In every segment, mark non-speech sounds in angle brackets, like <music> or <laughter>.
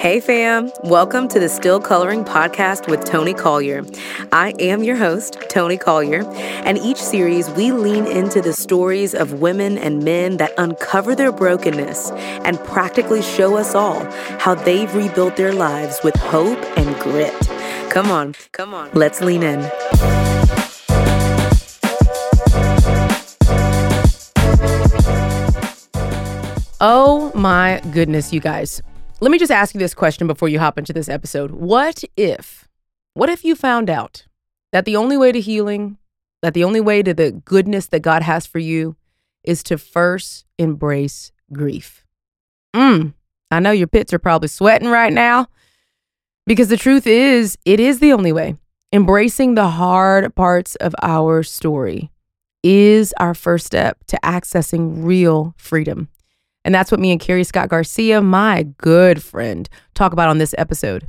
Hey, fam. Welcome to the Still Coloring Podcast with Toni Collier. I am your host, Toni Collier, and each series we lean into the stories of women and men that uncover their brokenness and practically show us all how they've rebuilt their lives with hope and grit. Come on, come on, let's lean in. Oh my goodness, you guys. Let me just ask you this question before you hop into this episode. What if, what if you found out that the only way to healing, that the only way to the goodness that God has for you is to first embrace grief? Mm, I know your pits are probably sweating right now because the truth is, it is the only way. Embracing the hard parts of our story is our first step to accessing real freedom. And that's what me and Karrie Scott Garcia, my good friend, talk about on this episode.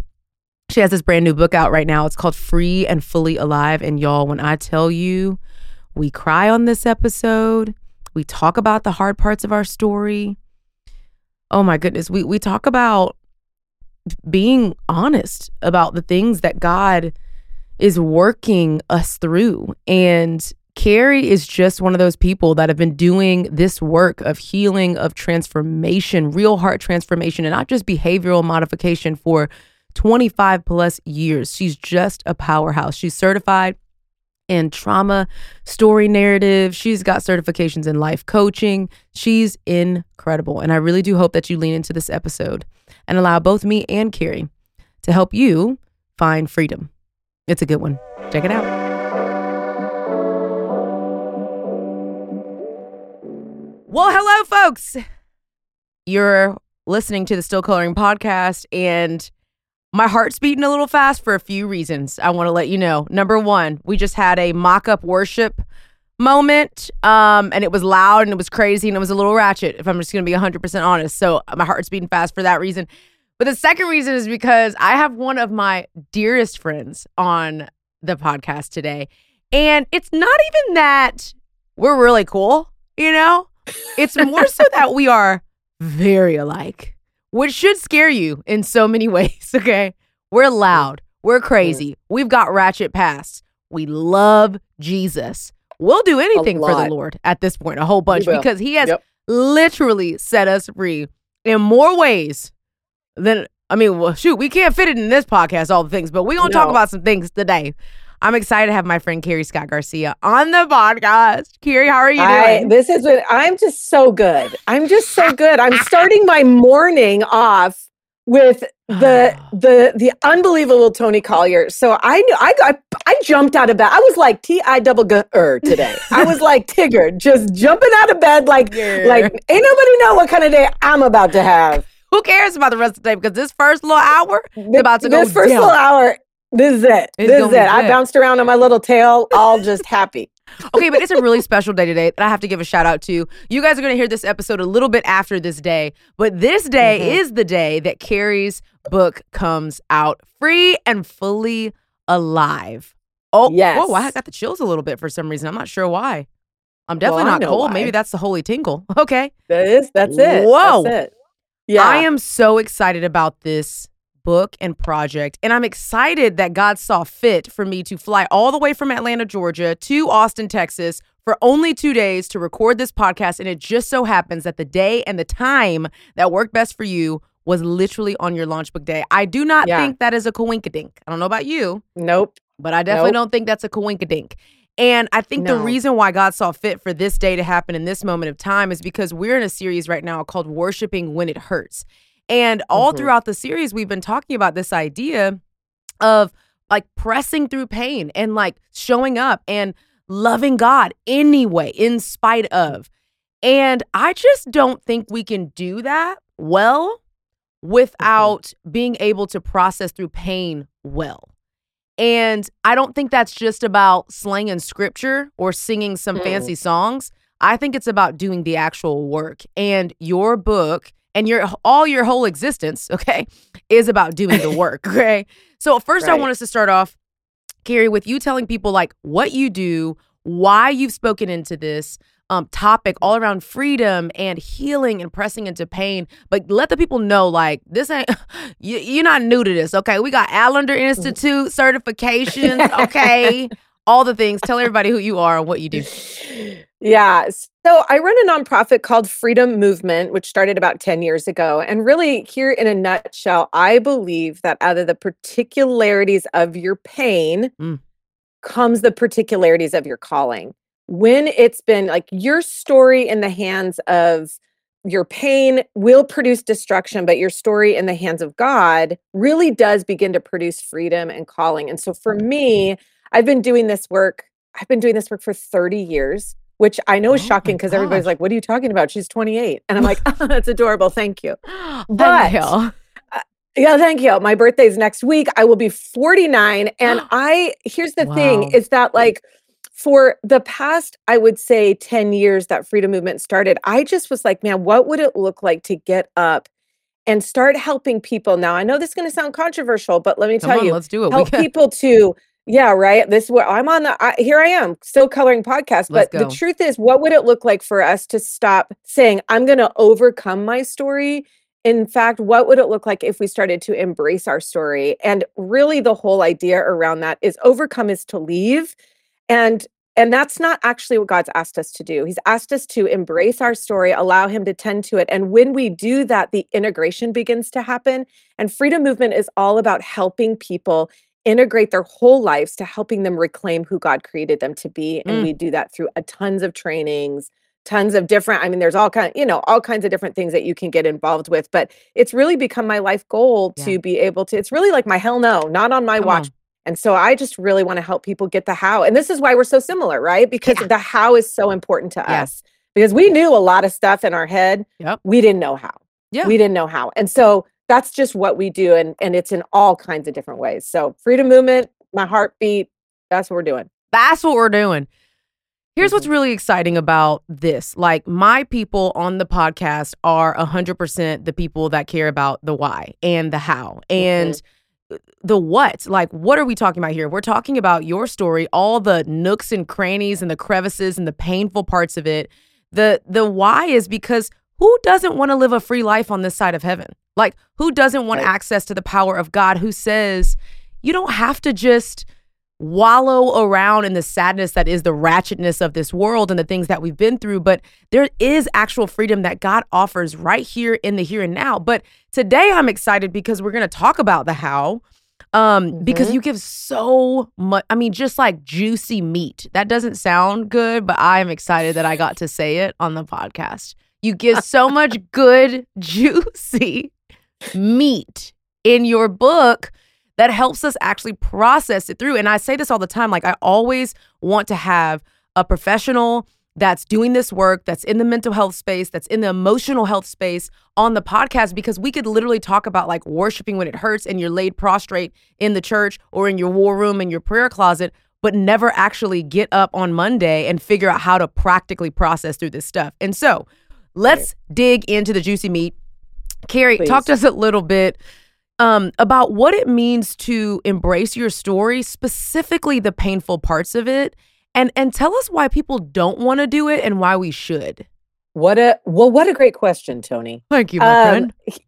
She has this brand new book out right now. It's called Free and Fully Alive. And y'all, when I tell you, we cry on this episode, we talk about the hard parts of our story. Oh my goodness, we we talk about being honest about the things that God is working us through and Karrie is just one of those people that have been doing this work of healing, of transformation, real heart transformation, and not just behavioral modification for 25 plus years. She's just a powerhouse. She's certified in trauma story narrative. She's got certifications in life coaching. She's incredible. And I really do hope that you lean into this episode and allow both me and Karrie to help you find freedom. It's a good one. Check it out. Well, hello, folks. You're listening to the Still Coloring podcast, and my heart's beating a little fast for a few reasons. I want to let you know. Number one, we just had a mock up worship moment, um, and it was loud and it was crazy and it was a little ratchet, if I'm just going to be 100% honest. So my heart's beating fast for that reason. But the second reason is because I have one of my dearest friends on the podcast today. And it's not even that we're really cool, you know? It's more so that we are very alike, which should scare you in so many <laughs> ways. Okay. We're loud. We're crazy. We've got ratchet past. We love Jesus. We'll do anything for the Lord at this point, a whole bunch, because He has yep. literally set us free in more ways than, I mean, well, shoot, we can't fit it in this podcast, all the things, but we're going to no. talk about some things today. I'm excited to have my friend Karrie Scott Garcia on the podcast. Karrie, how are you doing? I, this is what I'm just so good. I'm just so good. I'm starting my morning off with the <sighs> the the unbelievable Toni Collier. So I knew I got I jumped out of bed. I was like T I double G er today. I was like Tigger, just jumping out of bed like yeah. like ain't nobody know what kind of day I'm about to have. Who cares about the rest of the day? Because this first little hour is about to go. This first down. little hour this is it. It's this is it. I bounced around on my little tail, all just happy. <laughs> okay, but it's a really special day today that I have to give a shout out to. You guys are going to hear this episode a little bit after this day, but this day mm-hmm. is the day that Karrie's book comes out free and fully alive. Oh, yes. Whoa, I got the chills a little bit for some reason. I'm not sure why. I'm definitely well, not cold. Why. Maybe that's the holy tingle. <laughs> Okay. That is, that's it. Whoa. That's it. Yeah. I am so excited about this book and project. And I'm excited that God saw fit for me to fly all the way from Atlanta, Georgia to Austin, Texas for only two days to record this podcast. And it just so happens that the day and the time that worked best for you was literally on your launch book day. I do not yeah. think that is a coinkadink. I don't know about you. Nope. But I definitely nope. don't think that's a coinkadink. And I think no. the reason why God saw fit for this day to happen in this moment of time is because we're in a series right now called Worshiping When It Hurts. And all mm-hmm. throughout the series, we've been talking about this idea of like pressing through pain and like showing up and loving God anyway, in spite of. And I just don't think we can do that well without mm-hmm. being able to process through pain well. And I don't think that's just about slang slanging scripture or singing some mm. fancy songs. I think it's about doing the actual work. And your book and your all your whole existence, okay, is about doing the <laughs> work. Okay. So first right. I want us to start off, Karrie, with you telling people like what you do, why you've spoken into this, um, topic all around freedom and healing and pressing into pain. But let the people know, like, this ain't, <laughs> you, you're not new to this, okay? We got Allender Institute certifications, okay? <laughs> all the things. Tell everybody who you are and what you do. Yeah. So I run a nonprofit called Freedom Movement, which started about 10 years ago. And really, here in a nutshell, I believe that out of the particularities of your pain mm. comes the particularities of your calling. When it's been like your story in the hands of your pain will produce destruction, but your story in the hands of God really does begin to produce freedom and calling. And so for me, I've been doing this work. I've been doing this work for 30 years, which I know is oh shocking because everybody's like, "What are you talking about? She's 28." And I'm like, oh, <laughs> "That's adorable. Thank you." But uh, yeah, thank you. My birthday's next week. I will be 49 and <gasps> I here's the wow. thing is that like for the past I would say 10 years that freedom movement started, I just was like, man, what would it look like to get up and start helping people now i know this is going to sound controversial but let me Come tell on, you let's do it help people to yeah, right. This is where I'm on the I, here I am, still coloring podcast. But the truth is, what would it look like for us to stop saying, I'm going to overcome my story? In fact, what would it look like if we started to embrace our story? And really, the whole idea around that is overcome is to leave. And and that's not actually what God's asked us to do. He's asked us to embrace our story, allow Him to tend to it. And when we do that, the integration begins to happen. And freedom movement is all about helping people integrate their whole lives to helping them reclaim who God created them to be. And mm. we do that through a tons of trainings, tons of different, I mean, there's all kind, you know, all kinds of different things that you can get involved with. But it's really become my life goal yeah. to be able to, it's really like my hell no, not on my Come watch. On. And so I just really want to help people get the how. And this is why we're so similar, right? Because yeah. the how is so important to yeah. us. Because we knew a lot of stuff in our head. Yep. We didn't know how. Yeah. We didn't know how. And so that's just what we do and and it's in all kinds of different ways. So freedom movement my heartbeat that's what we're doing. That's what we're doing. Here's mm-hmm. what's really exciting about this like my people on the podcast are 100% the people that care about the why and the how and mm-hmm. the what like what are we talking about here? We're talking about your story all the nooks and crannies and the crevices and the painful parts of it. The the why is because who doesn't want to live a free life on this side of heaven like, who doesn't want right. access to the power of God who says you don't have to just wallow around in the sadness that is the ratchetness of this world and the things that we've been through, but there is actual freedom that God offers right here in the here and now. But today I'm excited because we're going to talk about the how. Um, mm-hmm. because you give so much, I mean, just like juicy meat. That doesn't sound good, but I am excited that I got to say it on the podcast. You give so much <laughs> good, juicy meat in your book that helps us actually process it through. And I say this all the time like, I always want to have a professional that's doing this work, that's in the mental health space, that's in the emotional health space on the podcast because we could literally talk about like worshiping when it hurts and you're laid prostrate in the church or in your war room in your prayer closet, but never actually get up on Monday and figure out how to practically process through this stuff. And so let's dig into the juicy meat Karrie, Please. talk to us a little bit um, about what it means to embrace your story, specifically the painful parts of it, and and tell us why people don't want to do it and why we should. What a well, what a great question, Toni. Thank you, my um, friend. <laughs>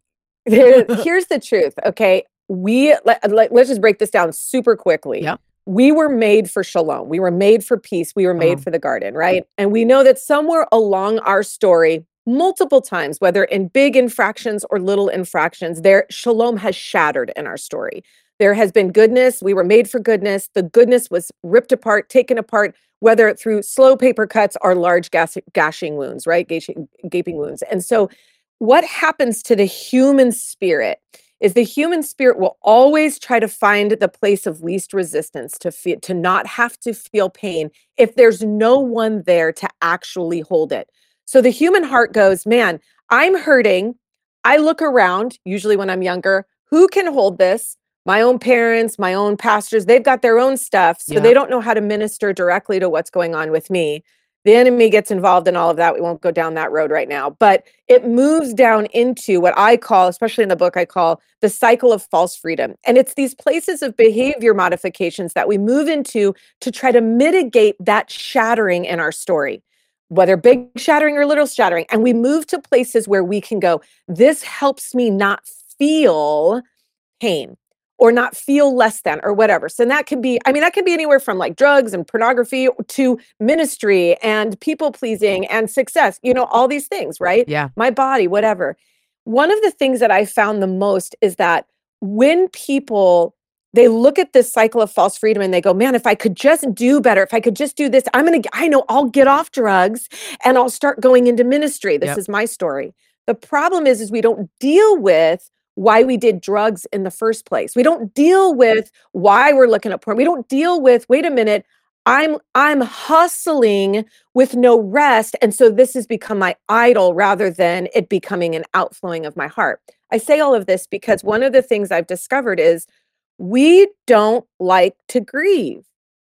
Here, <laughs> here's the truth. Okay, we let, let, us just break this down super quickly. Yeah. We were made for shalom. We were made for peace. We were made uh-huh. for the garden, right? And we know that somewhere along our story, multiple times, whether in big infractions or little infractions, there shalom has shattered in our story. There has been goodness. We were made for goodness. The goodness was ripped apart, taken apart, whether through slow paper cuts or large gas- gashing wounds, right? Gashing, gaping wounds. And so, what happens to the human spirit is the human spirit will always try to find the place of least resistance to feel to not have to feel pain if there's no one there to actually hold it so the human heart goes, man, I'm hurting. I look around, usually when I'm younger, who can hold this? My own parents, my own pastors, they've got their own stuff. So yeah. they don't know how to minister directly to what's going on with me. The enemy gets involved in all of that. We won't go down that road right now, but it moves down into what I call, especially in the book, I call the cycle of false freedom. And it's these places of behavior modifications that we move into to try to mitigate that shattering in our story. Whether big shattering or little shattering. And we move to places where we can go, this helps me not feel pain or not feel less than or whatever. So that can be, I mean, that can be anywhere from like drugs and pornography to ministry and people pleasing and success, you know, all these things, right? Yeah. My body, whatever. One of the things that I found the most is that when people they look at this cycle of false freedom and they go, man, if I could just do better, if I could just do this, I'm going to, I know I'll get off drugs and I'll start going into ministry. This Yep. is my story. The problem is, is we don't deal with why we did drugs in the first place. We don't deal with why we're looking at porn. We don't deal with, wait a minute, I'm I'm hustling with no rest. And so this has become my idol rather than it becoming an outflowing of my heart. I say all of this because one of the things I've discovered is we don't like to grieve.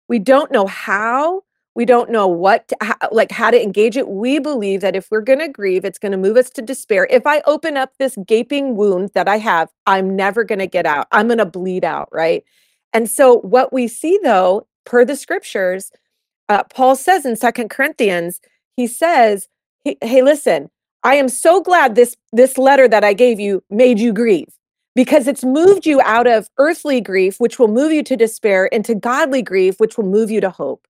We don't know how. We don't know what, to, how, like how to engage it. We believe that if we're going to grieve, it's going to move us to despair. If I open up this gaping wound that I have, I'm never going to get out. I'm going to bleed out, right? And so what we see though, per the scriptures, uh, Paul says in Second Corinthians, he says, "Hey, hey, listen, I am so glad this this letter that I gave you made you grieve." Because it's moved you out of earthly grief which will move you to despair into godly grief which will move you to hope.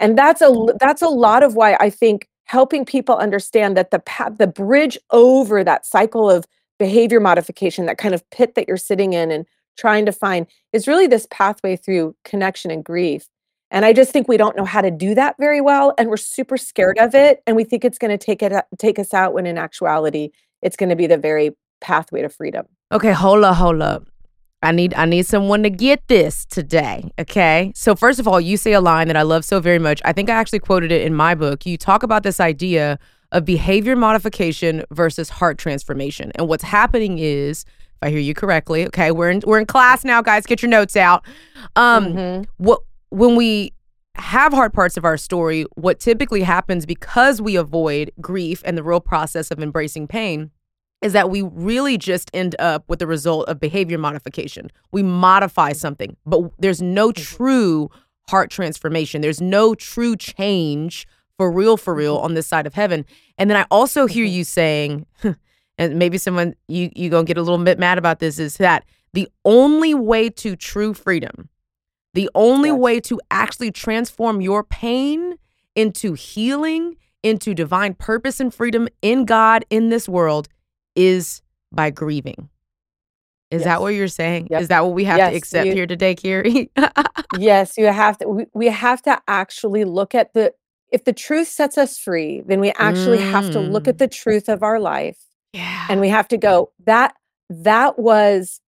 And that's a that's a lot of why i think helping people understand that the pa- the bridge over that cycle of behavior modification that kind of pit that you're sitting in and trying to find is really this pathway through connection and grief. And i just think we don't know how to do that very well and we're super scared of it and we think it's going to take it take us out when in actuality it's going to be the very pathway to freedom Okay, hold up, hold up. I need I need someone to get this today. Okay. So first of all, you say a line that I love so very much. I think I actually quoted it in my book. You talk about this idea of behavior modification versus heart transformation. And what's happening is, if I hear you correctly, okay, we're in we're in class now, guys. Get your notes out. Um Mhm. what when we have hard parts of our story, what typically happens because we avoid grief and the real process of embracing pain is that we really just end up with the result of behavior modification. We modify mm-hmm. something, but there's no mm-hmm. true heart transformation. There's no true change for real, for real mm-hmm. on this side of heaven. And then I also hear you saying, <laughs> and maybe someone you you gonna get a little bit mad about this, is that the only way to true freedom, the only Yes. way to actually transform your pain into healing, into divine purpose and freedom in God in this world is by grieving. Is that what you're saying? Is that what we have Yes, to accept you- here today, Karrie? <laughs> yes you have to we, we have to actually look at the if the truth sets us free then we actually have to look at Mm. the truth of our life yeah. and we have to go that that was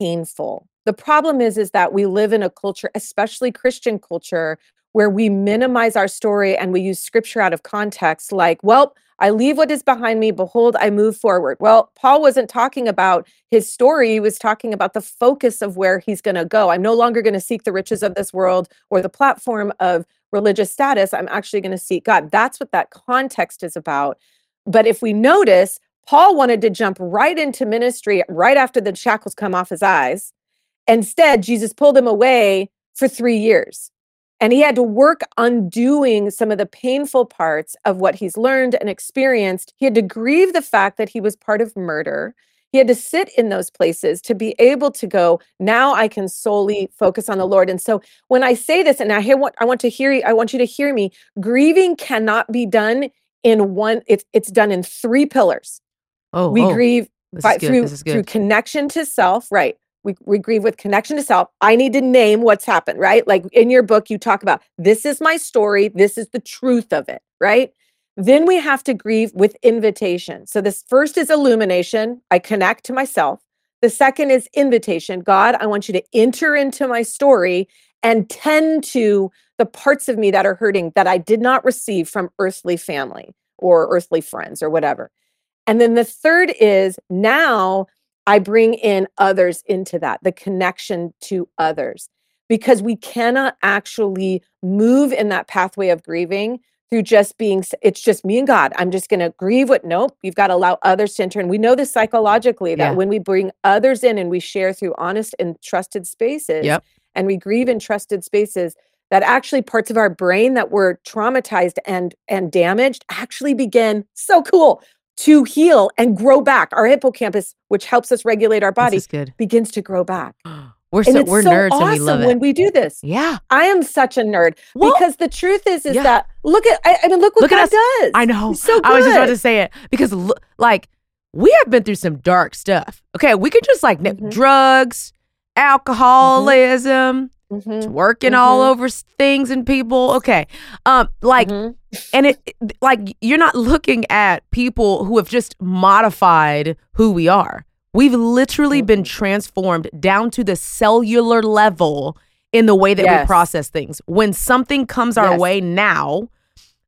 painful the problem is is that we live in a culture especially christian culture where we minimize our story and we use scripture out of context like well i leave what is behind me behold i move forward well paul wasn't talking about his story he was talking about the focus of where he's going to go i'm no longer going to seek the riches of this world or the platform of religious status i'm actually going to seek god that's what that context is about but if we notice Paul wanted to jump right into ministry right after the shackles come off his eyes. Instead, Jesus pulled him away for three years. And he had to work undoing some of the painful parts of what he's learned and experienced. He had to grieve the fact that he was part of murder. He had to sit in those places to be able to go, now I can solely focus on the Lord. And so when I say this, and I hear what I want to hear you, I want you to hear me, grieving cannot be done in one, it's it's done in three pillars oh, we oh, grieve by, through through connection to self right we, we grieve with connection to self. I need to name what's happened right? Like in your book you talk about this is my story. This is the truth of it right? Then we have to grieve with invitation. So this first is illumination. I connect to myself. The second is invitation. God i want you to enter into my story and tend to the parts of me that are hurting that i did not receive from earthly family or earthly friends or whatever. And then the third is now I bring in others into that, the connection to others, because we cannot actually move in that pathway of grieving through just being, it's just me and God. I'm just going to grieve what, nope, you've got to allow others to enter. And we know this psychologically that Yeah. when we bring others in and we share through honest and trusted spaces Yep. and we grieve in trusted spaces, that actually parts of our brain that were traumatized and and damaged actually begin so cool to heal and grow back. Our hippocampus, which helps us regulate our body, begins to grow back. <gasps> We're and so we're so nerds awesome and we love it. when we do this. yeah. I am such a nerd Well, because the truth is, is yeah. that look at I, I mean, look what Look at us. does. I know. He's so good. I was just about to say it because, lo- like, we have been through some dark stuff. Okay, we could just like Mhm. drugs, alcoholism, Mhm, working all Mhm. over things and people. Okay, um, like, mhm. and it it- like you're not looking at people who have just modified who we are. We've literally been transformed down to the cellular level in the way that we process things. When something comes our Yes. way now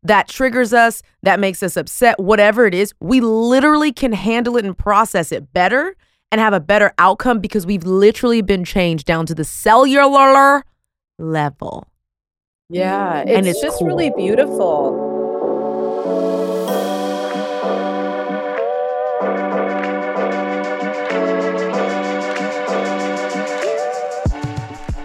that triggers us, that makes us upset, whatever it is, we literally can handle it and process it better and have a better outcome because we've literally been changed down to the cellular level. Yeah, mm. it's, And it's just cool. really beautiful.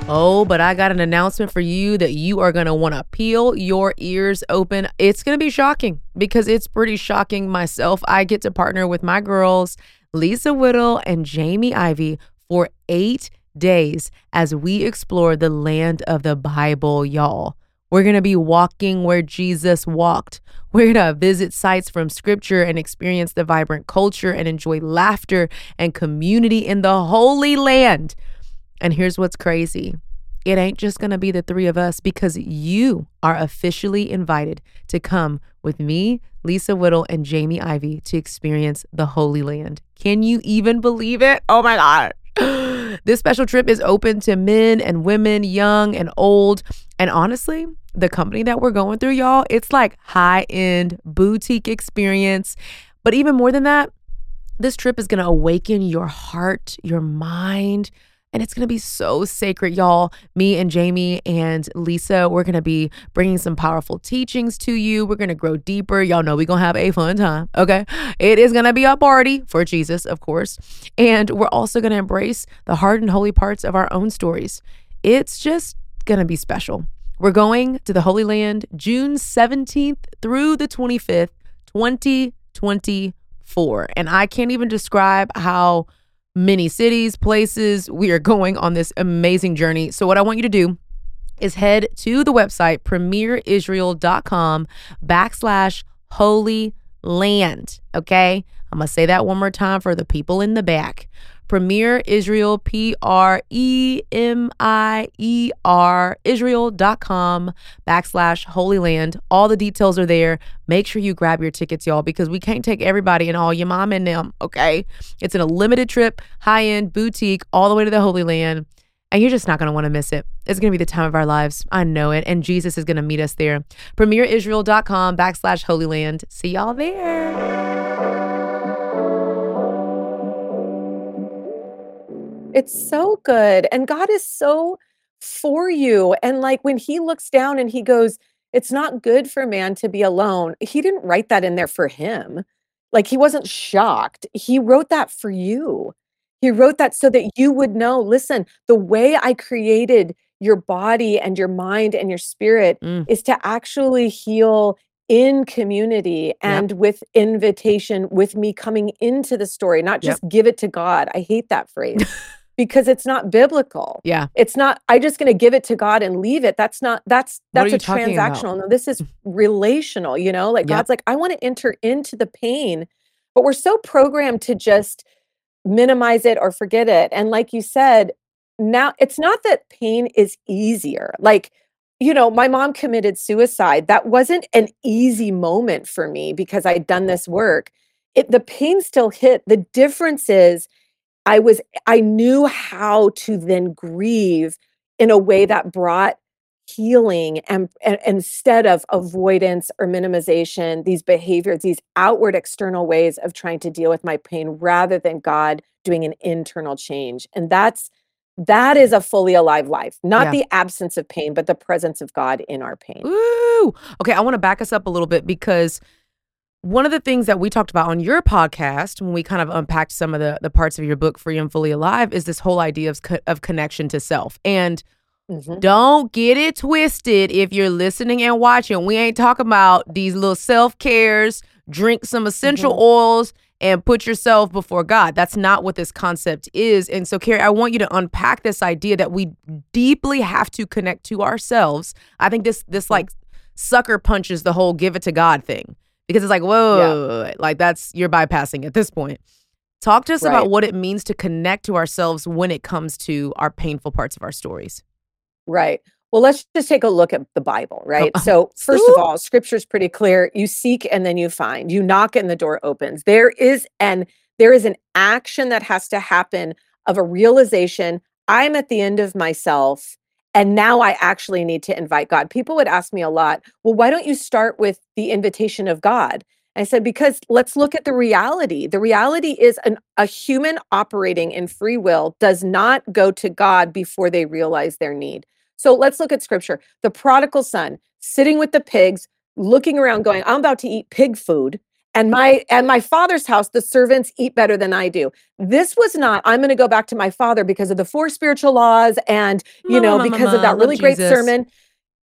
Oh, but I got an announcement for you that you are going to want to peel your ears open. It's going to be shocking because it's pretty shocking myself. I get to partner with my girls, Lisa Whittle and Jamie Ivey, for eight days as we explore the land of the Bible, y'all. We're going to be walking where Jesus walked. We're going to visit sites from scripture and experience the vibrant culture and enjoy laughter and community in the Holy Land. And here's what's crazy it ain't just gonna be the three of us because you are officially invited to come with me, Lisa Whittle, and Jamie Ivey to experience the Holy Land. Can you even believe it? Oh my God. <gasps> This special trip is open to men and women, young and old. And honestly, the company that we're going through, y'all, it's like high end boutique experience. But even more than that, this trip is going to awaken your heart, your mind, and it's to be so sacred, y'all. Me and Jamie and Lisa, we're to be bringing some powerful teachings to you. We're to grow deeper. Y'all know we're to have a fun time, okay? It is to be a party for Jesus, of course. And we're also to embrace the hard and holy parts of our own stories. It's just to be special. We're going to the Holy Land June 17th through the 25th, 2024. And I can't even describe how many cities, places we are going on this amazing journey. So, what I want you to do is head to the website premierisrael.com backslash holy land. Okay. I'm going to say that one more time for the people in the back. Premier Israel, P R E M I E R, Israel.com backslash Holy Land. All the details are there. Make sure you grab your tickets, y'all, because we can't take everybody and all your mom and them, okay? It's in a limited trip, high end, boutique, all the way to the Holy Land. And you're just not going to want to miss it. It's going to be the time of our lives. I know it. And Jesus is going to meet us there. PremierIsrael.com backslash Holy Land. See y'all there. It's so good. And God is so for you. And like when he looks down and he goes, It's not good for man to be alone, he didn't write that in there for him. Like he wasn't shocked. He wrote that for you. He wrote that so that you would know listen, the way I created your body and your mind and your spirit Mm. is to actually heal in community and with invitation, with me coming into the story, not Yep. just give it to God. I hate that phrase <laughs> because it's not biblical. Yeah. It's not, I just going to give it to God and leave it. That's not, that's, that's a transactional. No, this is <laughs> relational, you know, like Yep. God's like, I want to enter into the pain, but we're so programmed to just minimize it or forget it. And like you said, now it's not that pain is easier. Like, you know, my mom committed suicide. That wasn't an easy moment for me because I'd done this work. It the pain still hit. The difference is I was I knew how to then grieve in a way that brought healing and, and instead of avoidance or minimization these behaviors these outward external ways of trying to deal with my pain rather than god doing an internal change and that's that is a fully alive life not Yeah. the absence of pain but the presence of god in our pain Ooh. Okay, I want to back us up a little bit because one of the things that we talked about on your podcast when we kind of unpacked some of the the parts of your book Free and Fully Alive is this whole idea of co- of connection to self. And Mhm. Don't get it twisted if you're listening and watching. We ain't talking about these little self cares, drink some essential Mhm. oils, and put yourself before God. That's not what this concept is. And so, Karrie, I want you to unpack this idea that we deeply have to connect to ourselves. I think this this like sucker punches the whole give it to God thing because it's like, whoa, Yeah. like that's you're bypassing at this point. Talk to us about what it means to connect to ourselves when it comes to our painful parts of our stories. Right. Well, let's just take a look at the Bible, oh, right? Oh, So, first of all, scripture's pretty clear. You seek and then you find. You knock and the door opens. There is an there is an action that has to happen of a realization I'm at the end of myself and now I actually need to invite God. People would ask me a lot, "Well, why don't you start with the invitation of God?" I said because let's look at the reality. The reality is an a human operating in free will does not go to God before they realize their need. So let's look at scripture. The prodigal son sitting with the pigs, looking around, going, I'm about to eat pig food. And my and my father's house, the servants eat better than I do. This was not, I'm going to go back to my father because of the four spiritual laws and you know, because of that really great Jesus. sermon.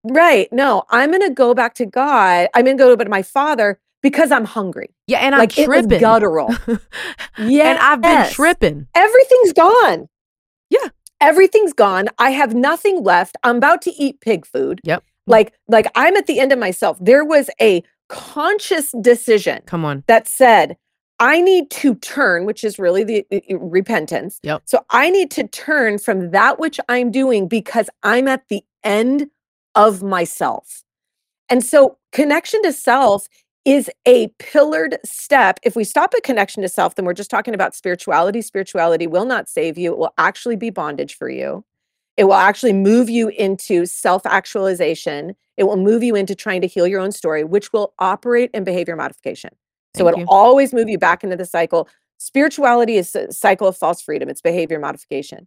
Right. No, I'm going to go back to God. I'm going to go to my father because I'm hungry. Yeah, and like I'm it was tripping. guttural. Yeah. <laughs> And I've been tripping. Everything's gone. Everything's gone. I have nothing left. I'm about to eat pig food. Yep. Like like I'm at the end of myself. There was a conscious decision Come on. that said I need to turn, which is really the uh, repentance. Yep. So I need to turn from that which I'm doing because I'm at the end of myself. And so connection to self is a pillared step. If we stop at connection to self, then we're just talking about spirituality. Spirituality will not save you, it will actually be bondage for you. It will actually move you into self actualization. It will move you into trying to heal your own story, which will operate in behavior modification. So Thank it'll you. always move you back into the cycle. Spirituality is a cycle of false freedom, it's behavior modification.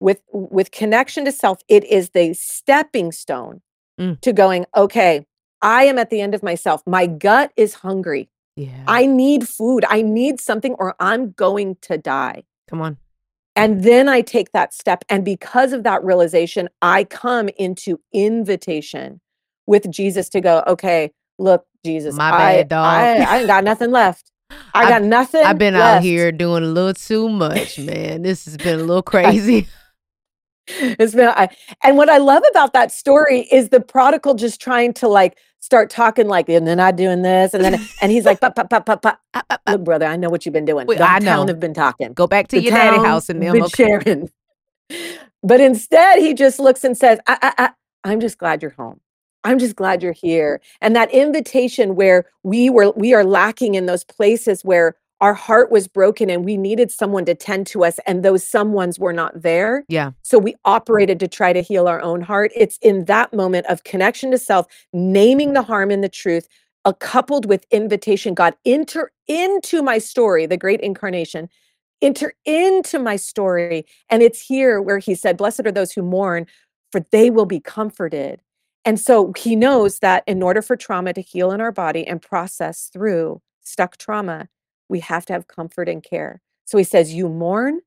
With with connection to self, it is the stepping stone Mm. to going, okay, I am at the end of myself. My gut is hungry. Yeah. I need food. I need something or I'm going to die. Come on. And then I take that step. And because of that realization, I come into invitation with Jesus to go, okay, look, Jesus, My I, bad, dog. I, I ain't got nothing left. <laughs> I I've- got nothing. I've been out here doing a little too much, <laughs> man. This has been a little <laughs> crazy. It's been, I, and what I love about that story is the prodigal just trying to like start talking like, and then I doing this, and then <laughs> and he's like, "Pa, pa, pa, pa, pa." Ah, ah, ah. look, brother, I know what you've been doing. Wait, the I town know. have been talking. Go back to The your daddy house and them. Okay. sharing. But instead, he just looks and says, I, I, I, "I'm just glad you're home. I'm just glad you're here." And that invitation where we were, we are lacking in those places where our heart was broken and we needed someone to tend to us, and those someones were not there. Yeah. So we operated to try to heal our own heart. It's in that moment of connection to self, naming the harm and the truth, uh, coupled with invitation. God, enter into my story, the great incarnation. Enter into my story. And it's here where he said, Blessed are those who mourn, for they will be comforted. And so he knows that in order for trauma to heal in our body and process through stuck trauma, we have to have comfort and care. So he says, You mourn,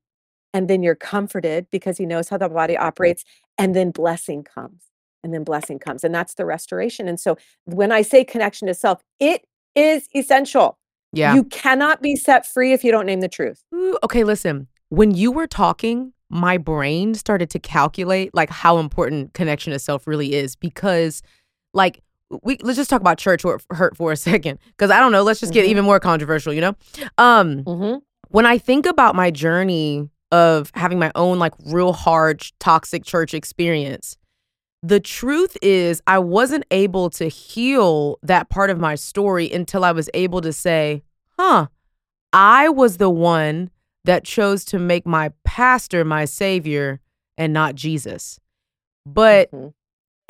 and then you're comforted because he knows how the body mm-hmm. operates and then blessing comes and then blessing comes and that's the restoration and so when i say connection to self it is essential Yeah. you cannot be set free if you don't name the truth Ooh, okay, listen. When you were talking, my brain started to calculate like how important connection to self really is because like we let's just talk about church or hurt for a <laughs> second because I don't know, let's just get Mhm. even more controversial, you know? Um mm-hmm. when I think about my journey of having my own like real hard toxic church experience, the truth is I wasn't able to heal that part of my story until I was able to say, "Huh, I was the one that chose to make my pastor my savior and not Jesus." But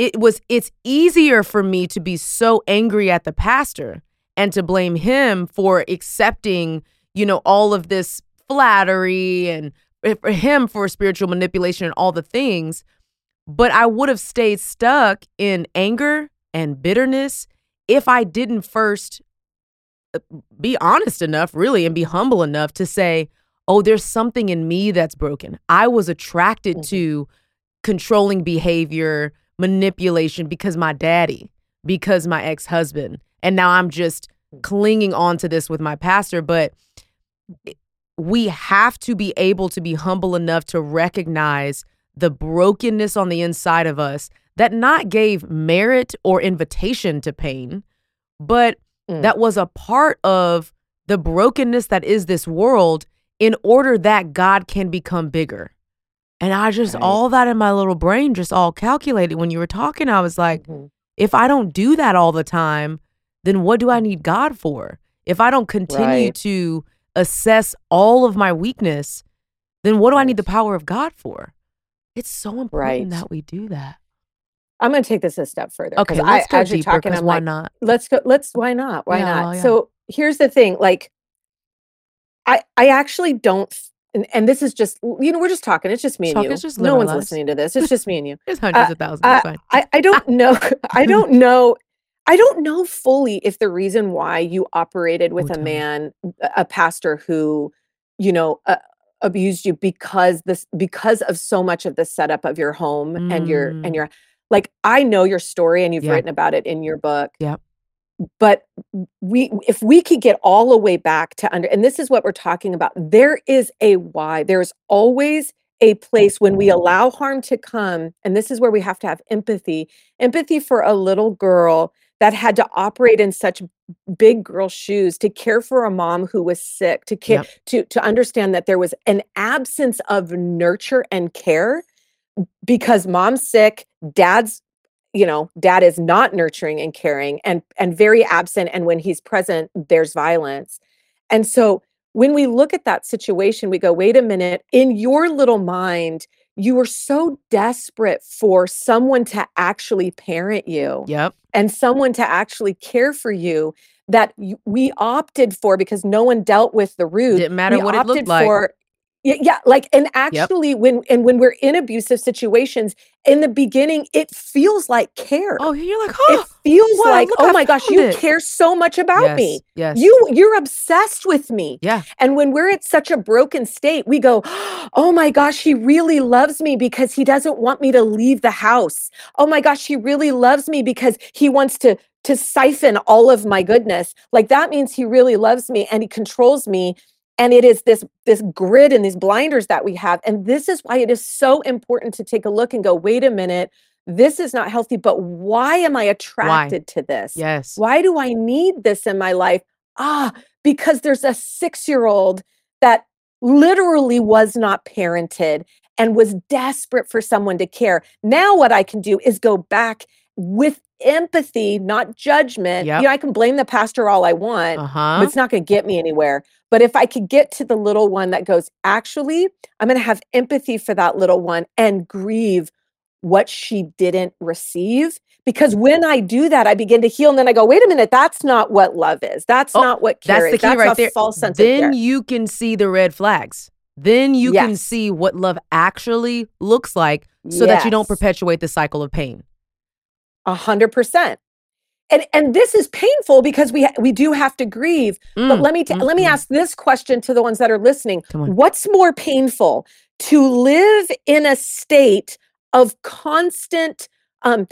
it was it's easier for me to be so angry at the pastor and to blame him for accepting you know all of this flattery and for him for spiritual manipulation and all the things but i would have stayed stuck in anger and bitterness if i didn't first uh, be honest enough really and be humble enough to say oh there's something in me that's broken i was attracted Mhm. to controlling behavior, manipulation because my daddy, because my ex husband. And now I'm just clinging on to this with my pastor. But we have to be able to be humble enough to recognize the brokenness on the inside of us that not gave merit or invitation to pain, but Mm. that was a part of the brokenness that is this world in order that God can become bigger. And I just, Right. all that in my little brain just all calculated. When you were talking, I was like, Mhm. if I don't do that all the time, then what do I need God for? If I don't continue Right. to assess all of my weakness, then what do I need the power of God for? It's so important Right. that we do that. I'm going to take this a step further. Okay, I, let's go as you're deeper. talking, 'cause I'm why like, not? let's go. Let's. Why not? Why Yeah, not? yeah. So here's the thing. Like, I I actually don't. And, and this is just you know we're just talking. It's just me Talk- and you. just no one's lives. listening to this. <laughs> It's just me and you. There's hundreds of thousands. uh, fine. I, I don't <laughs> know. <laughs> I don't know. I don't know fully if the reason why you operated with Oh, a tell me. man, a pastor who, you know, uh, abused you because this because of so much of the setup of your home and your Mm. and your like I know your story and you've written about it in your book. Yep. But we if we could get all the way back to under and this is what we're talking about. There is a why. There's always a place when we allow harm to come and this is where we have to have empathy empathy for a little girl that had to operate in such big girl shoes to care for a mom who was sick to care Yep. to to understand that there was an absence of nurture and care because mom's sick dad's you know dad is not nurturing and caring and and very absent and when he's present there's violence and so when we look at that situation we go wait a minute in your little mind you were so desperate for someone to actually parent you Yep. and someone to actually care for you that we opted for because no one dealt with the root Didn't matter we what it looked like. for yeah like and actually when and when we're in abusive situations in the beginning it feels like care. Oh, you're like, it oh, feels wow, like look, oh I my gosh found you care so much about yes, me. Yes. you you're obsessed with me. Yeah. and when we're at such a broken state we go oh my gosh he really loves me because he doesn't want me to leave the house. Oh my gosh he really loves me because he wants to to siphon all of my goodness. Like that means he really loves me and he controls me and it is this this grid and these blinders that we have and this is why it is so important to take a look and go wait a minute this is not healthy but why am i attracted to this Yes. why do I need this in my life? Ah, because there's a six year old that literally was not parented and was desperate for someone to care. Now, what I can do is go back with empathy, not judgment. Yep. You know, I can blame the pastor all I want, Uh but it's not going to get me anywhere. But if I could get to the little one that goes, actually, I'm going to have empathy for that little one and grieve what she didn't receive. Because when I do that, I begin to heal. And then I go, wait a minute, that's not what love is. That's Oh, not what care That's the key That's right a there. false sense. Then you can see the red flags. Then you can see what love actually looks like so that you don't perpetuate the cycle of pain. A hundred percent. And and this is painful because we ha- we do have to grieve. But Mm, let me t- mm, let me mm. ask this question to the ones that are listening. What's more painful to live in a state of constant um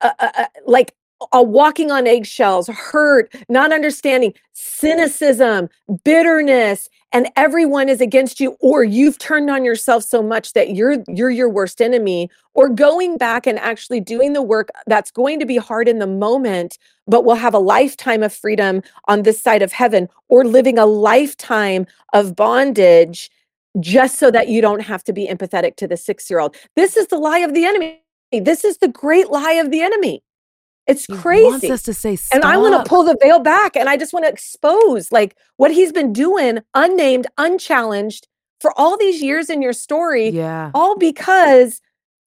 uh, uh, uh, like a walking on eggshells, hurt, not understanding, cynicism, bitterness, and everyone is against you or you've turned on yourself so much that you're you're your worst enemy or going back and actually doing the work that's going to be hard in the moment but will have a lifetime of freedom on this side of heaven or living a lifetime of bondage just so that you don't have to be empathetic to the 6-year-old. This is the lie of the enemy. This is the great lie of the enemy. It's He wants crazy. us to say And I want to pull the veil back and I just want to expose like what he's been doing unnamed, unchallenged for all these years in your story, Yeah. all because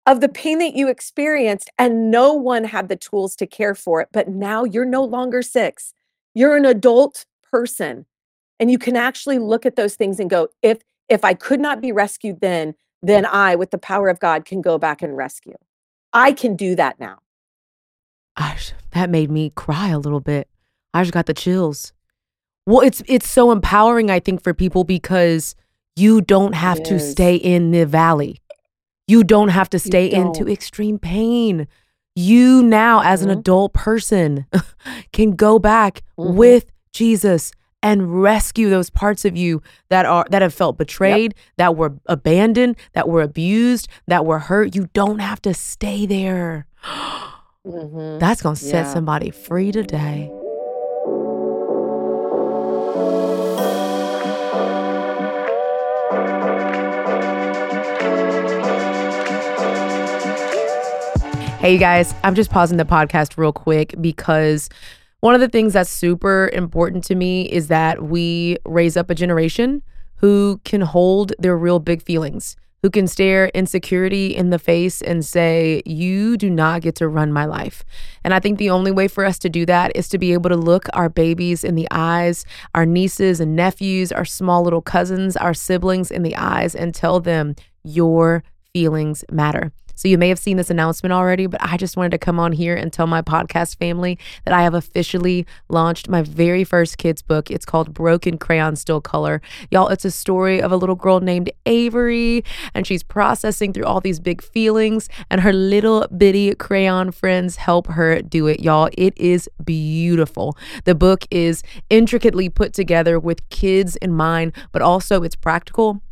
of the pain that you experienced and no one had the tools to care for it. But now you're no longer six. You're an adult person. And you can actually look at those things and go, if if I could not be rescued then, then I, with the power of God, can go back and rescue. I can do that now. Gosh, that made me cry a little bit. I just got the chills. Well, it's it's so empowering, I think, for people because you don't have to stay in the valley. You don't have to stay into extreme pain. You now, as an Mhm. adult person, <laughs> can go back Mhm. with Jesus and rescue those parts of you that are that have felt betrayed, that were abandoned, that were abused, that were hurt. You don't have to stay there. <gasps> <gasps> Mhm. That's going to set Yeah. somebody free today. Hey, you guys, I'm just pausing the podcast real quick because one of the things that's super important to me is that we raise up a generation who can hold their real big feelings, who can stare insecurity in the face and say, You do not get to run my life. And I think the only way for us to do that is to be able to look our babies in the eyes, our nieces and nephews, our small little cousins, our siblings in the eyes, and tell them, Your feelings matter. So you may have seen this announcement already, but I just wanted to come on here and tell my podcast family that I have officially launched my very first kids book. It's called Broken Crayon Still Color. Y'all, it's a story of a little girl named Avery, and she's processing through all these big feelings, and her little bitty crayon friends help her do it. Y'all, it is beautiful. The book is intricately put together with kids in mind, but also it's practical.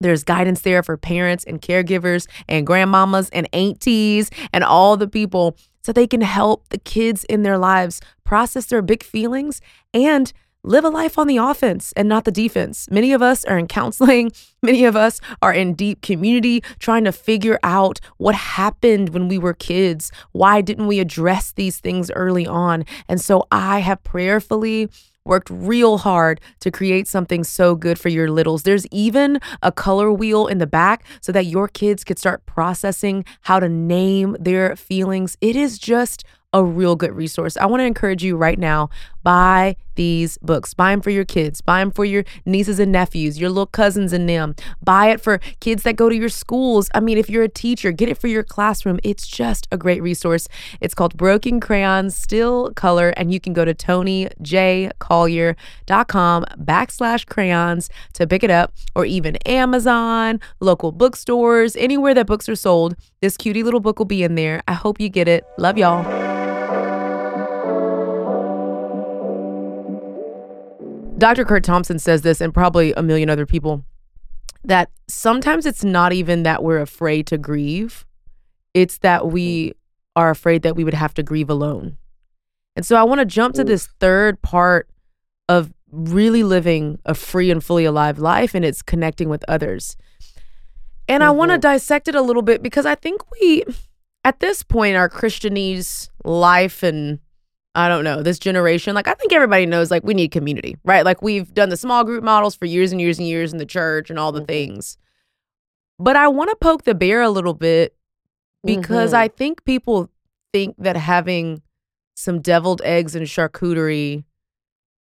There's guidance there for parents and caregivers and grandmamas and aunties and all the people so they can help the kids in their lives process their big feelings and live a life on the offense and not the defense. Many of us are in counseling, <laughs> many of us are in deep community trying to figure out what happened when we were kids. Why didn't we address these things early on? And so I have prayerfully worked real hard to create something so good for your littles. There's even a color wheel in the back so that your kids could start processing how to name their feelings. It is just a real good resource. I want to encourage you right now buy these books. Buy them for your kids, buy them for your nieces and nephews, your little cousins and them. Buy it for kids that go to your schools. I mean, if you're a teacher, get it for your classroom. It's just a great resource. It's called Broken Crayons Still Color, and you can go to tonijcollier.com backslash crayons to pick it up, or even Amazon, local bookstores, anywhere that books are sold. This cutie little book will be in there. I hope you get it. Love y'all. Dr. Curt Thompson says this, and probably a million other people, that sometimes it's not even that we're afraid to grieve, it's that we mm-hmm. are afraid that we would have to grieve alone. And so I want to jump to this third part of really living a free and fully alive life, and it's connecting with others. And I want to mm-hmm. dissect it a little bit because I think we, at this point, our Christianese life and I don't know, this generation, like I think everybody knows like we need community, right? Like we've done the small group models for years and years and years in the church and all the Mhm. things. But I want to poke the bear a little bit because Mhm. I think people think that having some deviled eggs and charcuterie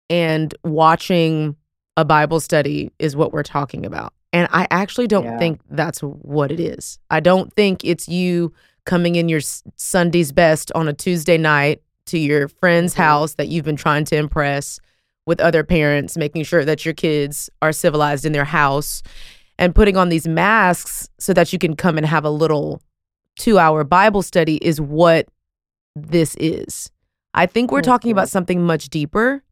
and watching a Bible study is what we're talking about. And I actually don't Yeah. think that's what it is. I don't think it's you coming in your Sunday's best on a Tuesday night to your friend's Mhm. house that you've been trying to impress with other parents, making sure that your kids are civilized in their house and putting on these masks so that you can come and have a little two hour Bible study is what this is. I think we're talking about something much deeper,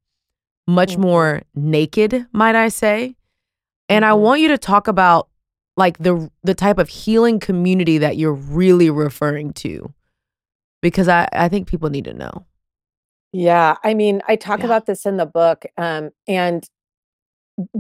much Mhm. more naked, might I say. And I Mhm. want you to talk about like the the type of healing community that you're really referring to. Because I, I think people need to know. Yeah, I mean, I talk Yeah. about this in the book, um, and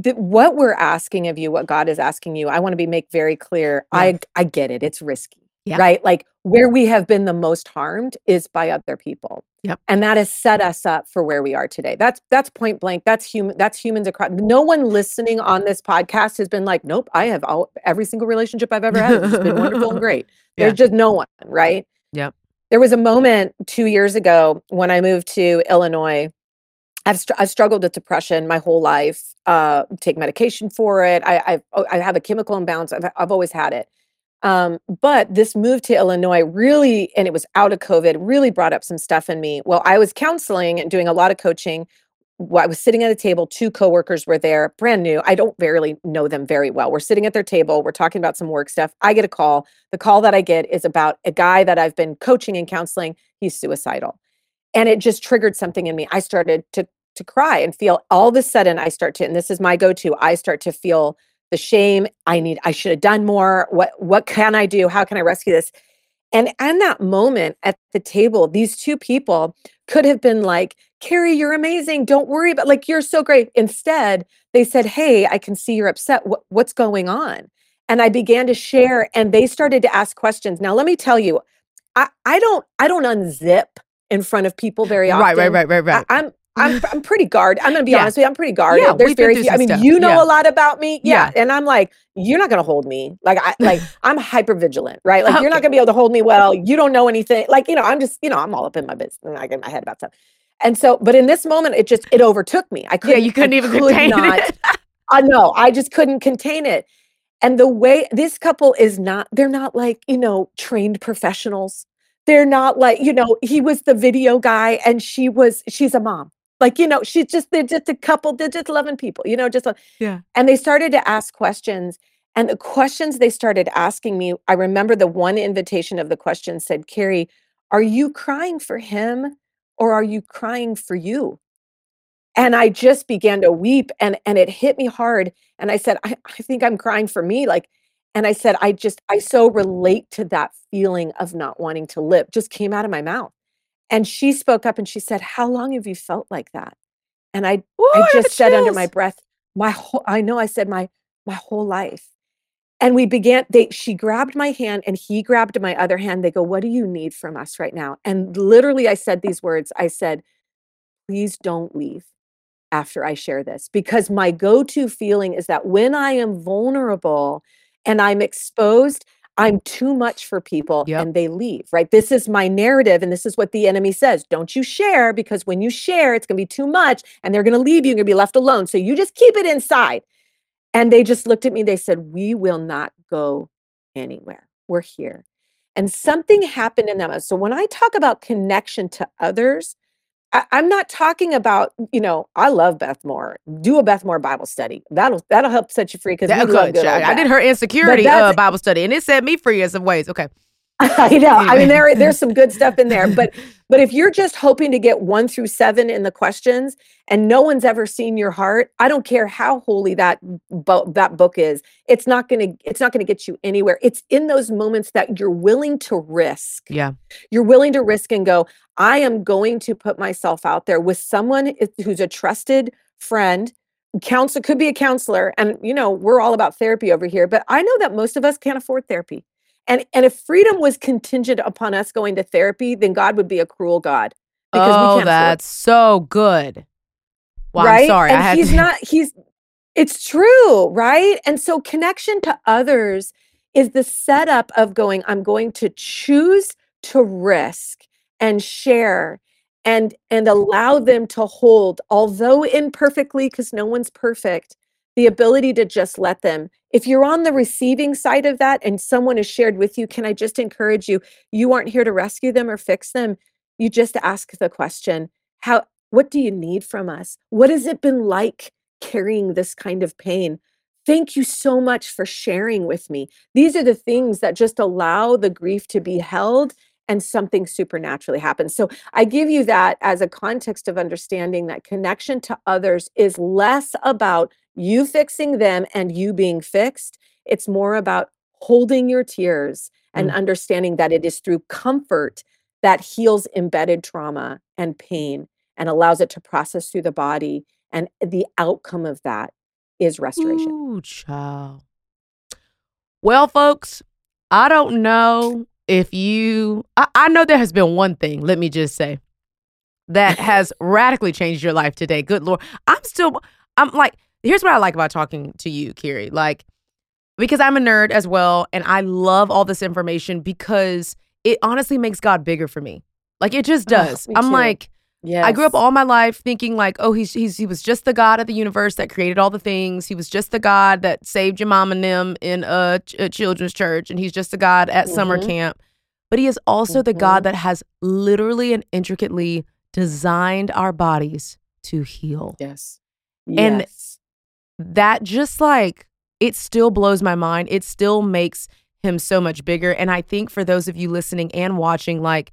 th- what we're asking of you, what God is asking you, I want to be make very clear. Yeah. I I get it; it's risky, Yeah. right? Like where we have been the most harmed is by other people, Yep. and that has set us up for where we are today. That's that's point blank. That's human. That's humans across. No one listening on this podcast has been like, nope. I have all every single relationship I've ever had has been wonderful and <laughs> great. Yeah. There's just no one, right? Yep. There was a moment two years ago when I moved to Illinois. I've str- I've struggled with depression my whole life. Uh, take medication for it. I I've, oh, I have a chemical imbalance. I've I've always had it. Um, but this move to Illinois really, and it was out of COVID, really brought up some stuff in me. Well, I was counseling and doing a lot of coaching I was sitting at a table, two coworkers were there, brand new. I don't barely know them very well. We're sitting at their table, we're talking about some work stuff. I get a call. The call that I get is about a guy that I've been coaching and counseling. He's suicidal. And it just triggered something in me. I started to to cry and feel all of a sudden I start to and this is my go-to. I start to feel the shame. I need I should have done more. What what can I do? How can I rescue this? And in that moment at the table, these two people could have been like, Karrie, you're amazing. Don't worry about like you're so great. Instead, they said, Hey, I can see you're upset. What, what's going on? And I began to share and they started to ask questions. Now, let me tell you, I, I don't I don't unzip in front of people very often. Right, right, right, right, right. I, am I'm I'm pretty guarded. I'm gonna be Yeah. honest with you. I'm pretty guarded. Yeah, There's very few. I mean, stuff. you know Yeah. a lot about me. Yeah. Yeah. And I'm like, you're not gonna hold me. Like I like <laughs> I'm hyper vigilant, right? Like you're not gonna be able to hold me well. You don't know anything. Like, you know, I'm just, you know, I'm all up in my business and I get my head about stuff. And so, but in this moment, it just it overtook me. I couldn't you couldn't I even could contain not, it. <laughs> I know. I just couldn't contain it. And the way this couple is not, they're not like, you know, trained professionals. They're not like, you know, he was the video guy and she was, she's a mom. Like, you know, she's just, they're just a couple, they're just loving people, you know, just, lo- Yeah. and they started to ask questions. And the questions they started asking me, I remember the one invitation of the question said, Karrie, are you crying for him or are you crying for you? and i just began to weep and and it hit me hard and i said i, I think i'm crying for me like and i said i just i so relate to that feeling of not wanting to live just came out of my mouth. And she spoke up and she said how long have you felt like that? And i Ooh, i just said under my breath my whole i know i said my my whole life and we began they she grabbed my hand and he grabbed my other hand they go what do you need from us right now and literally i said these words i said please don't leave after I share this because my go to feeling is that when I am vulnerable and I'm exposed, I'm too much for people Yep. and they leave, right? This is my narrative. And this is what the enemy says don't you share because when you share, it's going to be too much and they're going to leave you. You're going to be left alone. So you just keep it inside. And they just looked at me. They said, We will not go anywhere. We're here. And something happened in them. So when I talk about connection to others, I, I'm not talking about, you know, I love Beth Moore. Do a Beth Moore Bible study. That'll that'll help set you free because That we love good. good. I, did her insecurity uh, Bible study, and it set me free in some ways. Okay. <laughs> I know. I mean, there there's some good stuff in there, but <laughs> but if you're just hoping to get one through seven in the questions, and no one's ever seen your heart, I don't care how holy that bo- that book is. It's not gonna it's not gonna get you anywhere. It's in those moments that you're willing to risk. Yeah. You're willing to risk and go. I am going to put myself out there with someone who's a trusted friend. Counselor could be a counselor, and you know we're all about therapy over here. But I know that most of us can't afford therapy. And and if freedom was contingent upon us going to therapy, then God would be a cruel God because oh, we can't that's so good. Well, right? I'm sorry. And I had he's to, not, he's, it's true, right? And so connection to others is the setup of going, I'm going to choose to risk and share and and allow them to hold, although imperfectly, because no one's perfect, the ability to just let them. If you're on the receiving side of that and someone is shared with you, can I just encourage you? You aren't here to rescue them or fix them. You just ask the question, how what do you need from us? What has it been like carrying this kind of pain? Thank you so much for sharing with me. These are the things that just allow the grief to be held and something supernaturally happens. So I give you that as a context of understanding that connection to others is less about you fixing them and you being fixed. It's more about holding your tears and mm. understanding that it is through comfort that heals embedded trauma and pain and allows it to process through the body. And the outcome of that is restoration. Ooh, child. Well, folks, I don't know if you, I, I know there has been one thing, let me just say, that <laughs> has radically changed your life today. Good Lord. I'm still, I'm like, here's what I like about talking to you, Karrie. Like, because I'm a nerd as well, and I love all this information because it honestly makes God bigger for me. Like, it just Oh, does. me I'm too. like, Yes. I grew up all my life thinking like, oh, he's he's he was just the God of the universe that created all the things. He was just the God that saved your mom and them in a, ch- a children's church, and he's just the God at summer Mhm. camp. But he is also the Mhm. God that has literally and intricately designed our bodies to heal. Yes. And- Yes. That just like it still blows my mind. It still makes him so much bigger. And I think for those of you listening and watching, like,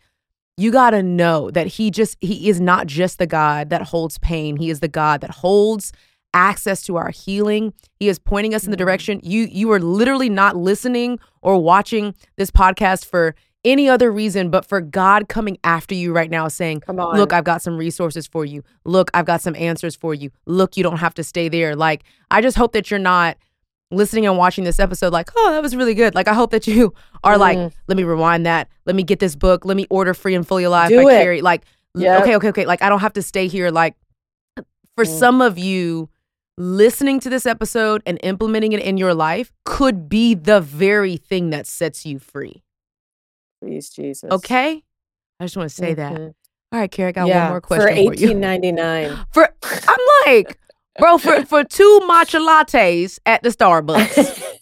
you got to know that he just, he is not just the God that holds pain. He is the God that holds access to our healing. He is pointing us in the Mm. direction. You, you are literally not listening or watching this podcast for any other reason but for God coming after you right now saying, Come on. Look, I've got some resources for you. Look, I've got some answers for you. Look, you don't have to stay there. Like, I just hope that you're not listening and watching this episode like, oh, that was really good. Like, I hope that <laughs> you are like, Mm. let me rewind that. Let me get this book. Let me order Free and Fully Alive Do by it. Karrie. Like, Yep. okay, okay, okay. Like, I don't have to stay here. Like, for Mm. some of you, listening to this episode and implementing it in your life could be the very thing that sets you free. Please, Jesus. Okay? I just want to say that. Mhm. All right, Karrie, I got yeah, one more question for eighteen ninety nine. <laughs> For I'm like, bro, for for two matcha lattes at the Starbucks. <laughs>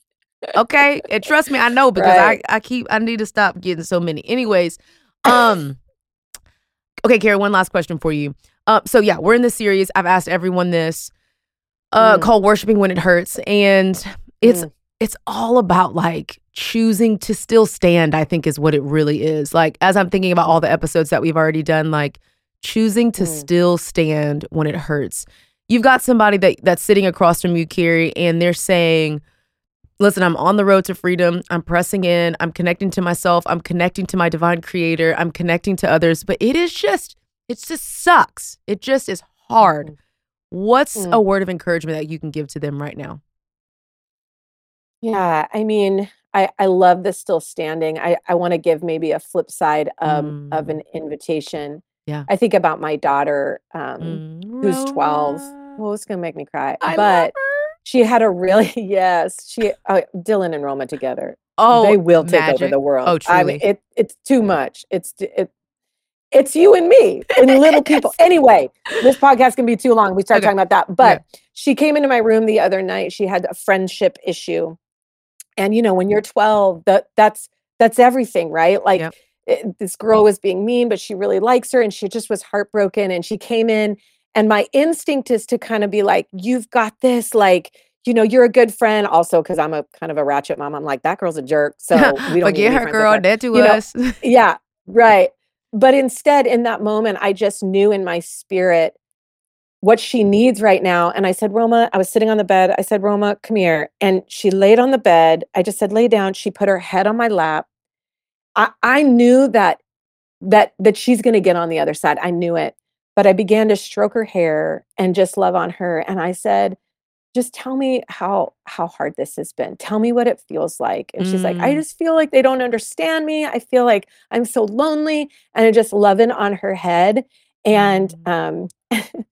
Okay, and trust me, I know because Right. I I keep I need to stop getting so many. Anyways, um, okay, Karrie, one last question for you. Uh, so yeah, we're in this series. I've asked everyone this, uh, Mm. called "Worshiping When It Hurts," and it's Mm. It's all about like choosing to still stand. I think is what it really is. Like as I'm thinking about all the episodes that we've already done, like choosing to Mm. still stand when it hurts. You've got somebody that that's sitting across from you, Karrie, and they're saying, "Listen, I'm on the road to freedom. I'm pressing in. I'm connecting to myself. I'm connecting to my divine creator. I'm connecting to others, but it is just, it just sucks. It just is hard." What's Mm. a word of encouragement that you can give to them right now? Yeah, I mean, I I love the still standing. I I want to give maybe a flip side of of Mm. an invitation. Yeah. I think about my daughter, um, Mm, who's 12. Rona. Well, it's gonna make me cry, I love but her. she had a really <laughs> yes. She uh, Dylan and Roma together. Oh, they will take over magic. the world. Oh, I mean, truly. it it's too much. It's t- it. It's you and me <laughs> and little people. Anyway, this podcast can be too long. We start Okay. talking about that. But she came into my room the other night. She had a friendship issue, and you know, when you're mm. 12, that that's that's everything, right? Like Yep. it- this girl was being mean, but she really likes her, and she just was heartbroken. And she came in, and my instinct is to kind of be like, "You've got this," like. You know, you're a good friend. Also, because I'm a kind of a ratchet mom. I'm like, that girl's a jerk. <laughs> So we don't Forget her, girl. her." Dead to You know, us. <laughs> Yeah, right. But instead, in that moment, I just knew in my spirit what she needs right now. And I said, Roma, I was sitting on the bed. I said, Roma, come here. And she laid on the bed. I just said, lay down. She put her head on my lap. I, I knew that that that she's gonna get on the other side. I knew it. But I began to stroke her hair and just love on her. And I said, just tell me how how hard this has been. Tell me what it feels like. And she's like, I Mm. just feel like they don't understand me. I feel like I'm so lonely. And I just loving on her head. And um <laughs>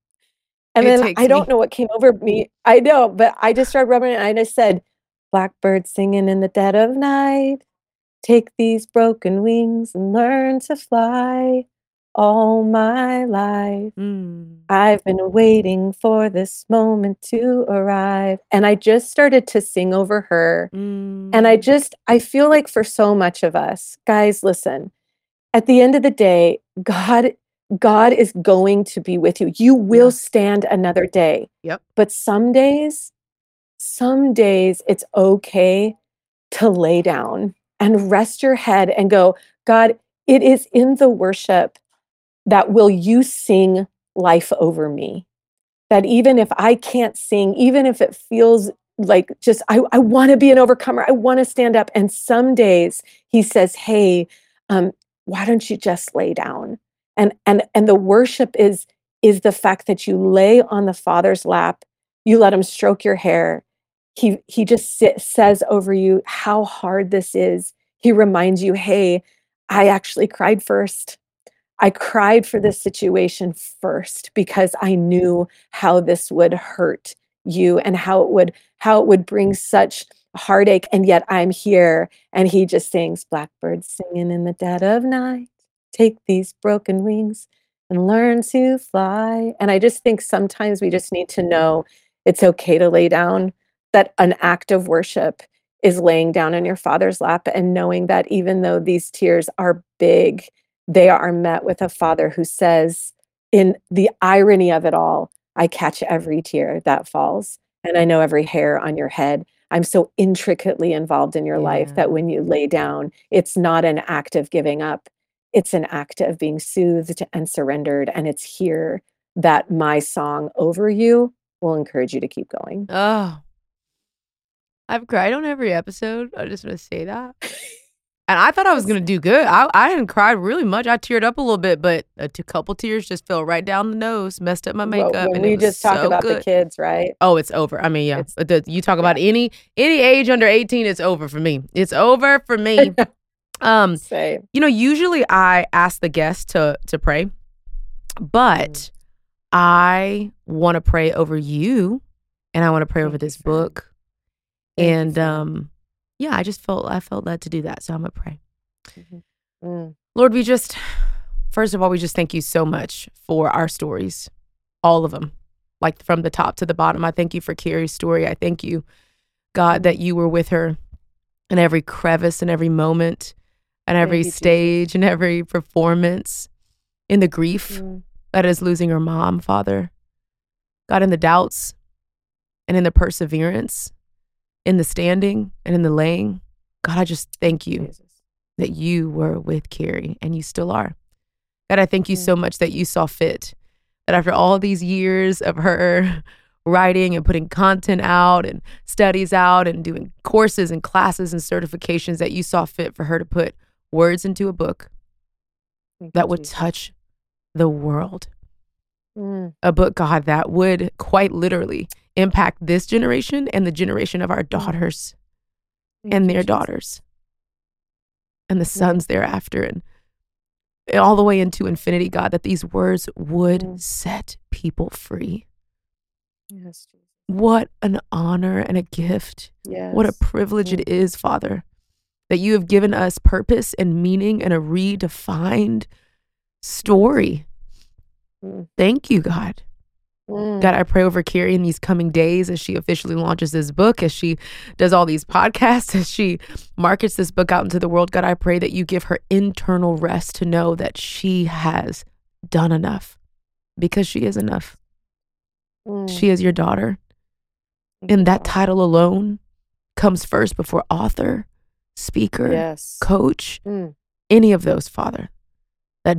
and It then I don't me- know what came over me. I know, but I just started rubbing it and I just said, Blackbird singing in the dead of night. Take these broken wings and learn to fly all my life. Mm. I've been waiting for this moment to arrive. And I just started to sing over her. And I Mm. just, I feel like for so much of us, guys, listen, at the end of the day, God, God is going to be with you. You will Yeah. stand another day. Yep. But some days, some days it's okay to lay down and rest your head and go, God, it is in the worship that will you sing life over me. That even if I can't sing, even if it feels like just, I, I want to be an overcomer, I want to stand up. And some days he says, Hey, um, why don't you just lay down? And and and the worship is is the fact that you lay on the father's lap, you let him stroke your hair. He he just sit, says over you how hard this is. He reminds you, hey, I actually cried first. I cried for this situation first because I knew how this would hurt you and how it would how it would bring such heartache and yet I'm here and he just sings blackbirds singing in the dead of night take these broken wings and learn to fly and I just think sometimes we just need to know it's okay to lay down that an act of worship is laying down in your father's lap and knowing that even though these tears are big they are met with a father who says, in the irony of it all, I catch every tear that falls, and I know every hair on your head. I'm so intricately involved in your life that when you lay down, it's not an act of giving up. It's an act of being soothed and surrendered. And it's here that my song over you will encourage you to keep going. Oh, I've cried on every episode. I just want to say that. And I thought I <laughs> was gonna do good. I I hadn't cried really much. I teared up a little bit, but a t- couple tears just fell right down the nose, messed up my Well, makeup, when and we just talk so about the kids, right? Oh, it's over. I mean, yeah. The, you talk about any any age under eighteen, it's over for me. It's over for me. <laughs> um, Say, you know, usually I ask the guests to to pray, but Mm. I want to pray over you, and I want to pray over this book, and um, yeah, I just felt I felt led to do that, so I'm gonna pray. mm, Lord, we just first of all, we just thank you so much for our stories, all of them, like from the top to the bottom. I thank you for Karrie's story. I thank you, God, that you were with her in every crevice and every moment and every you, stage and every performance in the grief mm, that is losing her mom, Father. God, in the doubts and in the perseverance, in the standing and in the laying. God, I just thank you Jesus. that you were with Karrie and you still are. God, I thank you so much that you saw fit that after all these years of her <laughs> writing and putting content out and studies out and doing courses and classes and certifications, that you saw fit for her to put words into a book Thank that would Jesus. touch the world. Mm, A book, God, that would quite literally impact this generation and the generation of our daughters thank and their Jesus. daughters and the sons thereafter and all the way into infinity god that these words would Mm. set people free Yes, Jesus. what an honor and a gift yes. what a privilege it is father that you have given us purpose and meaning and a redefined story Mm. thank you god Mm, God, I pray over Karrie in these coming days as she officially launches this book, as she does all these podcasts, <laughs> as she markets this book out into the world. God, I pray that you give her internal rest to know that she has done enough because she is enough. mm, She is your daughter. And that title alone comes first before author, speaker, Yes. coach, Mm, any of those, Father. That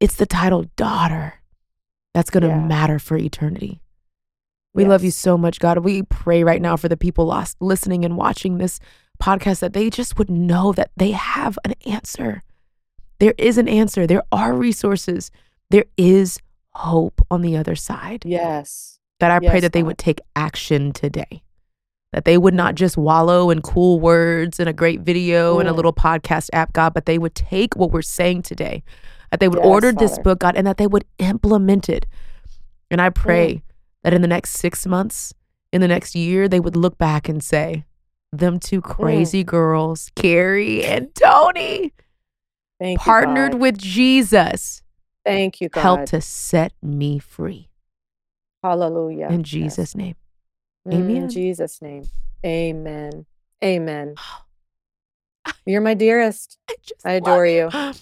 it's the title daughter that's going to Yeah. matter for eternity. We love you so much, God. We pray right now for the people lost listening and watching this podcast that they just would know that they have an answer. There is an answer. There are resources. There is hope on the other side. Yes. That I pray Yes, that they would take action today. That they would not just wallow in cool words and a great video and a Mm. little podcast app, God, but they would take what we're saying today. That they would Yes, order this book, God, and that they would implement it. And I Mm. pray that in the next six months, in the next year, they would look back and say, them two Mm. crazy girls, Karrie and Toni, Thank partnered you, God. with Jesus, Thank you, God. helped to set me free. Hallelujah. In Yes. Jesus' name. Amen. In Jesus' name. Amen. Amen. <gasps> You're my dearest. just I adore you. you.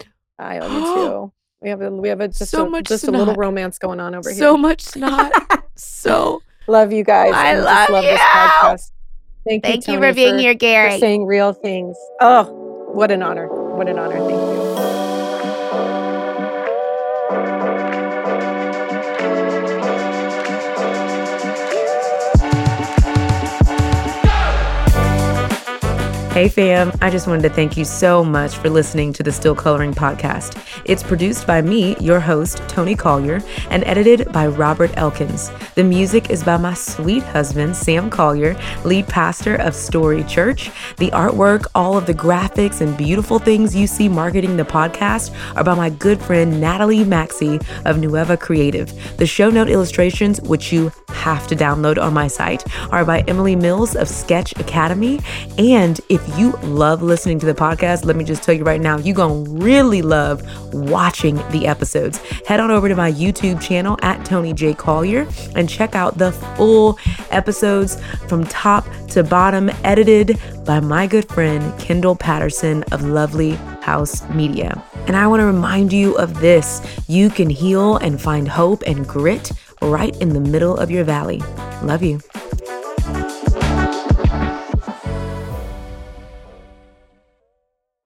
<gasps> I love you oh. too. We have a we have a just So a, much just a little romance going on over so here. So much snot. <laughs> so love you guys. I and love love this you. podcast. Thank, thank you Toni, for being here, for Gary. saying real things. Oh, what an honor. What an honor. Thank you. Hey fam, I just wanted to thank you so much for listening to the Still Coloring podcast. It's produced by me, your host, Toni Collier, and edited by Robert Elkins. The music is by my sweet husband, Sam Collier, lead pastor of Story Church. The artwork, all of the graphics and beautiful things you see marketing the podcast are by my good friend Natalie Maxey of Nueva Creative. The show note illustrations, which you have to download on my site, are by Emily Mills of Sketch Academy. And if you love listening to the podcast, let me just tell you right now, you're going to really love watching the episodes. Head on over to my YouTube channel at Toni J. Collier and check out the full episodes from top to bottom, edited by my good friend Kendall Patterson of Lovely House Media. And I want to remind you of this you can heal and find hope and grit right in the middle of your valley. Love you.